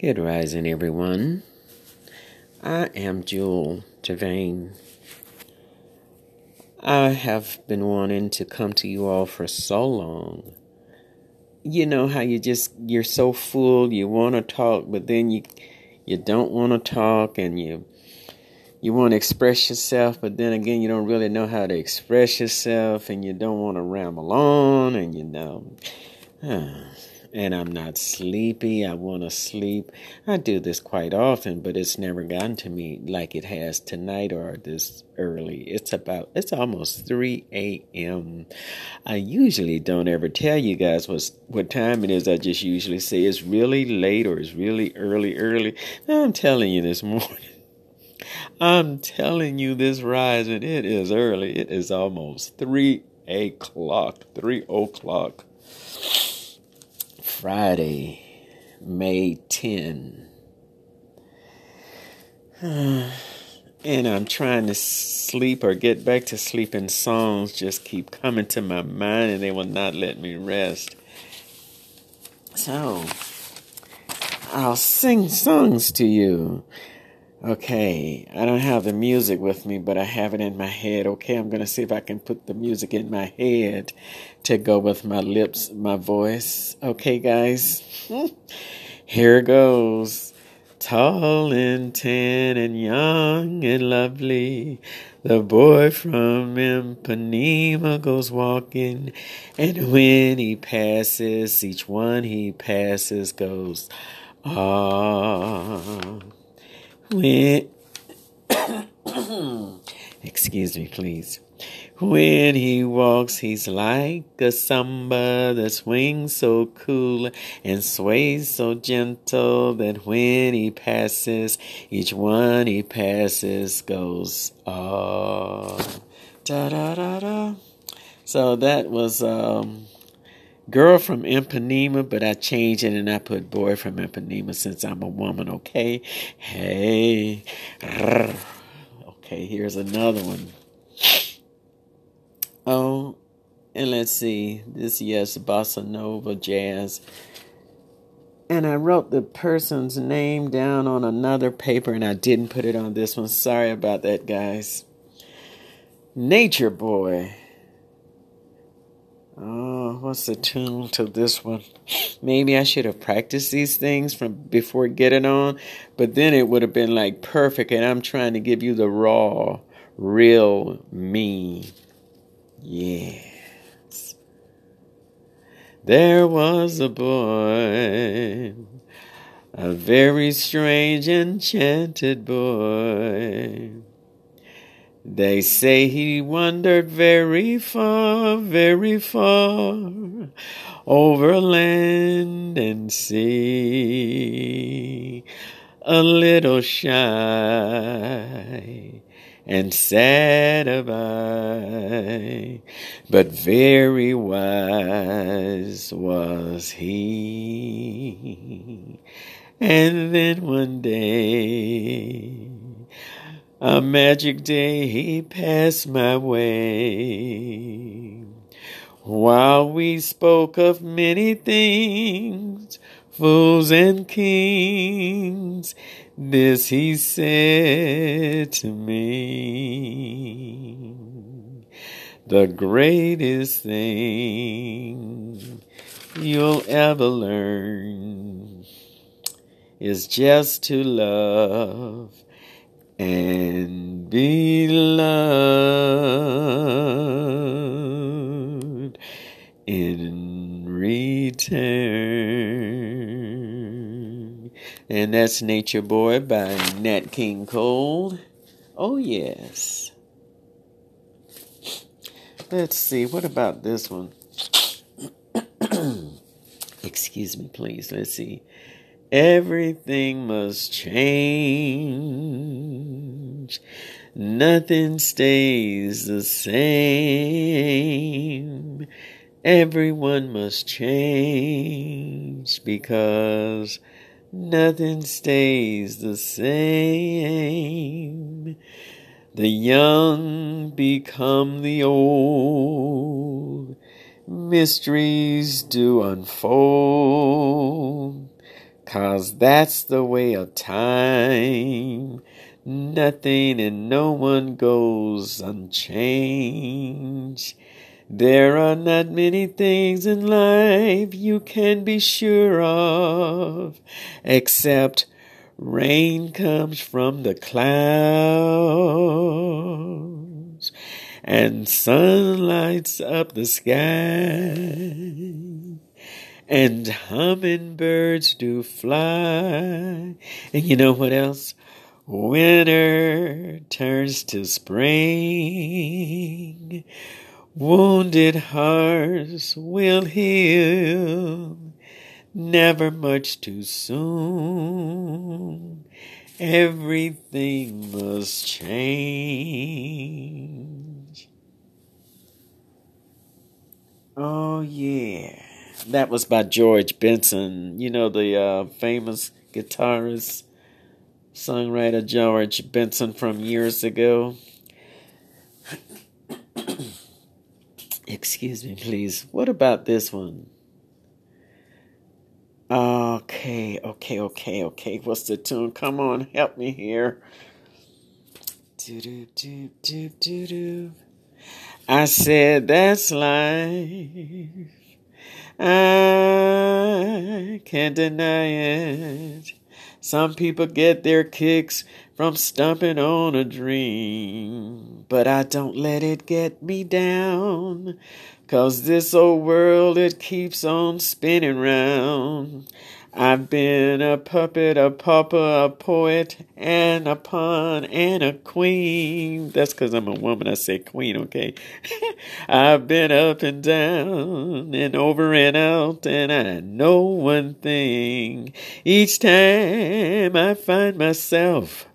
Good rising, everyone. I am Jewel Gervain. I have been wanting to come to you all for so long. You know how you just you're so full, you want to talk, but then you you don't want to talk, and you you want to express yourself, but then again you don't really know how to express yourself, and you don't want to ramble on, and you know. Hmm. And I'm not sleepy. I want to sleep. I do this quite often, but it's never gotten to me like it has tonight or this early. It's about, it's almost 3 a.m. I usually don't ever tell you guys what, what time it is. I just usually say it's really late or it's really early, early. I'm telling you this morning. I'm telling you this rising. It is early. It is almost 3 o'clock. 3 o'clock. Friday, May 10. and I'm trying to sleep or get back to sleep, and songs just keep coming to my mind and they will not let me rest. So, I'll sing songs to you. Okay, I don't have the music with me, but I have it in my head. Okay, I'm going to see if I can put the music in my head to go with my lips, my voice. Okay, guys, here goes. Tall and tan and young and lovely, the boy from Ipanema goes walking, and when he passes, each one he passes goes, ah. When, excuse me, please. When he walks, he's like a samba that swings so cool and sways so gentle that when he passes, each one he passes goes, oh, da da da da. So that was, um, girl from Ipanema, but I changed it and I put boy from Ipanema since I'm a woman, okay? Hey. Okay, here's another one. Oh, and let's see. This, yes, bossa nova jazz. And I wrote the person's name down on another paper and I didn't put it on this one. Sorry about that, guys. Nature Boy. Oh, what's the tune to this one? Maybe I should have practiced these things from before getting on, but then it would have been like perfect. And I'm trying to give you the raw, real me. Yes. There was a boy, a very strange, enchanted boy they say he wandered very far, very far, over land and sea, a little shy and sad of eye, but very wise was he. And then one day, a magic day he passed my way. While we spoke of many things, fools and kings, this he said to me. The greatest thing you'll ever learn is just to love and be loved in return. And that's Nature Boy by Nat King Cole. Oh, yes. Let's see, what about this one? Excuse me, please. Let's see. Everything must change. Nothing stays the same. Everyone must change because nothing stays the same. The young become the old. Mysteries do unfold Cause that's the way of time. Nothing and no one goes unchanged. There are not many things in life you can be sure of, except rain comes from the clouds and sun lights up the sky and hummingbirds do fly. And you know what else? Winter turns to spring. Wounded hearts will heal, never much too soon. Everything must change. Oh, yeah. That was by George Benson. You know, the uh, famous guitarist, songwriter George Benson from years ago. Excuse me, please. What about this one? Okay, okay, okay, okay. What's the tune? Come on, help me here. Do do do do do do. I said that's life. I can't deny it. Some people get their kicks from stumping on a dream, but I don't let it get me down. Cause this old world, it keeps on spinning round. I've been a puppet, a pauper, a poet, and a pawn, and a queen. That's because I'm a woman, I say queen, okay? I've been up and down, and over and out, and I know one thing. Each time I find myself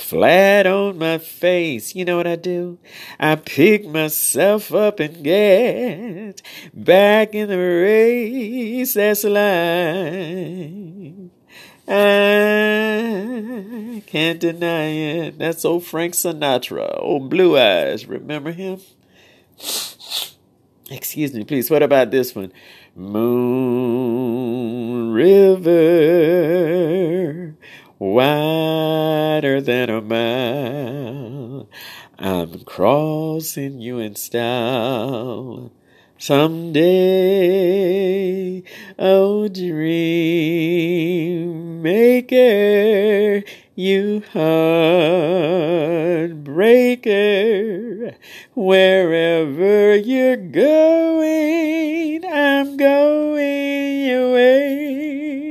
flat on my face. You know what I do? I pick myself up and get back in the race. That's life. I can't deny it. That's old Frank Sinatra, old Blue Eyes. Remember him? Excuse me, please. What about this one? Moon River wider than a mile. I'm crossing you in style. Someday, oh dream maker, you heartbreaker, wherever you're going, I'm going away.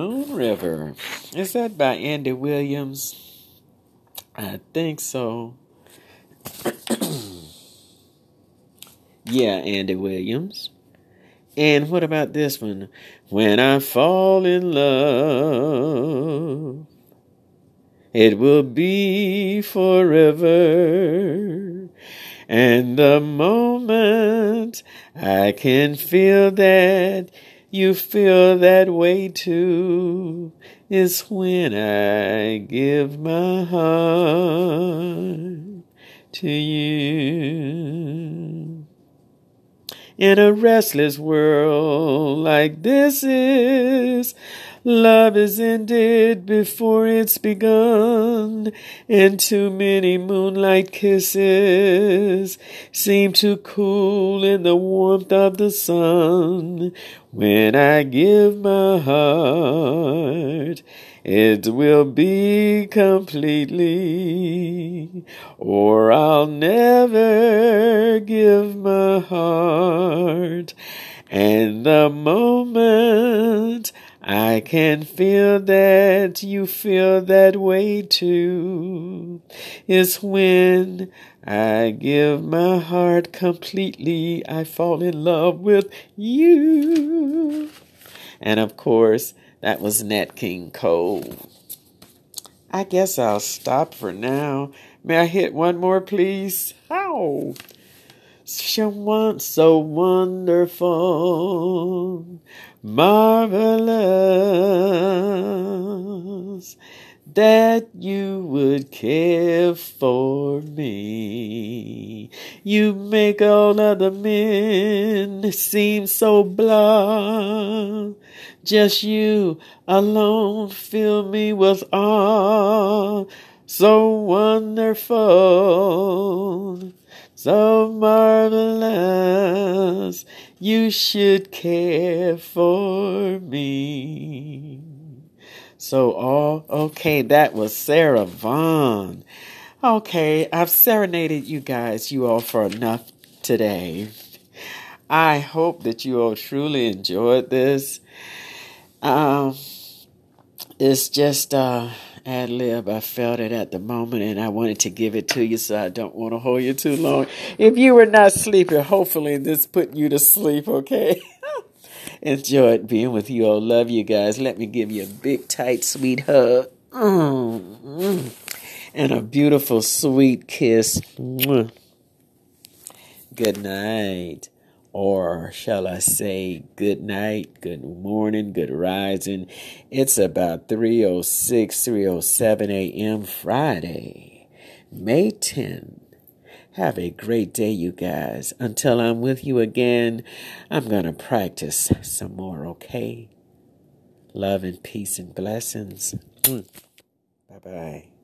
Moon River. Is that by Andy Williams? I think so. yeah, Andy Williams. And what about this one? When I fall in love, it will be forever. And the moment I can feel that you feel that way too is when I give my heart to you. In a restless world like this is, Love is ended before it's begun, and too many moonlight kisses seem to cool in the warmth of the sun. When I give my heart, it will be completely, or I'll never give my heart. And the moment I can feel that you feel that way too. It's when I give my heart completely, I fall in love with you. And of course, that was Nat King Cole. I guess I'll stop for now. May I hit one more, please? How? So, so wonderful marvelous that you would care for me. You make all other men seem so blah. Just you alone fill me with awe. So wonderful, so marvelous, you should care for me. So, oh, okay, that was Sarah Vaughan. Okay, I've serenaded you guys, you all, for enough today. I hope that you all truly enjoyed this. Um, it's just uh, ad lib. I felt it at the moment, and I wanted to give it to you, so I don't want to hold you too long. If you were not sleeping, hopefully this put you to sleep. Okay. Enjoyed being with you all. Love you guys. Let me give you a big, tight, sweet hug. Mm-hmm. And a beautiful, sweet kiss. Good night. Or shall I say good night, good morning, good rising. It's about 3.06, 3.07 a.m. Friday, May 10. Have a great day, you guys. Until I'm with you again, I'm going to practice some more, okay? Love and peace and blessings. Mm. Bye bye.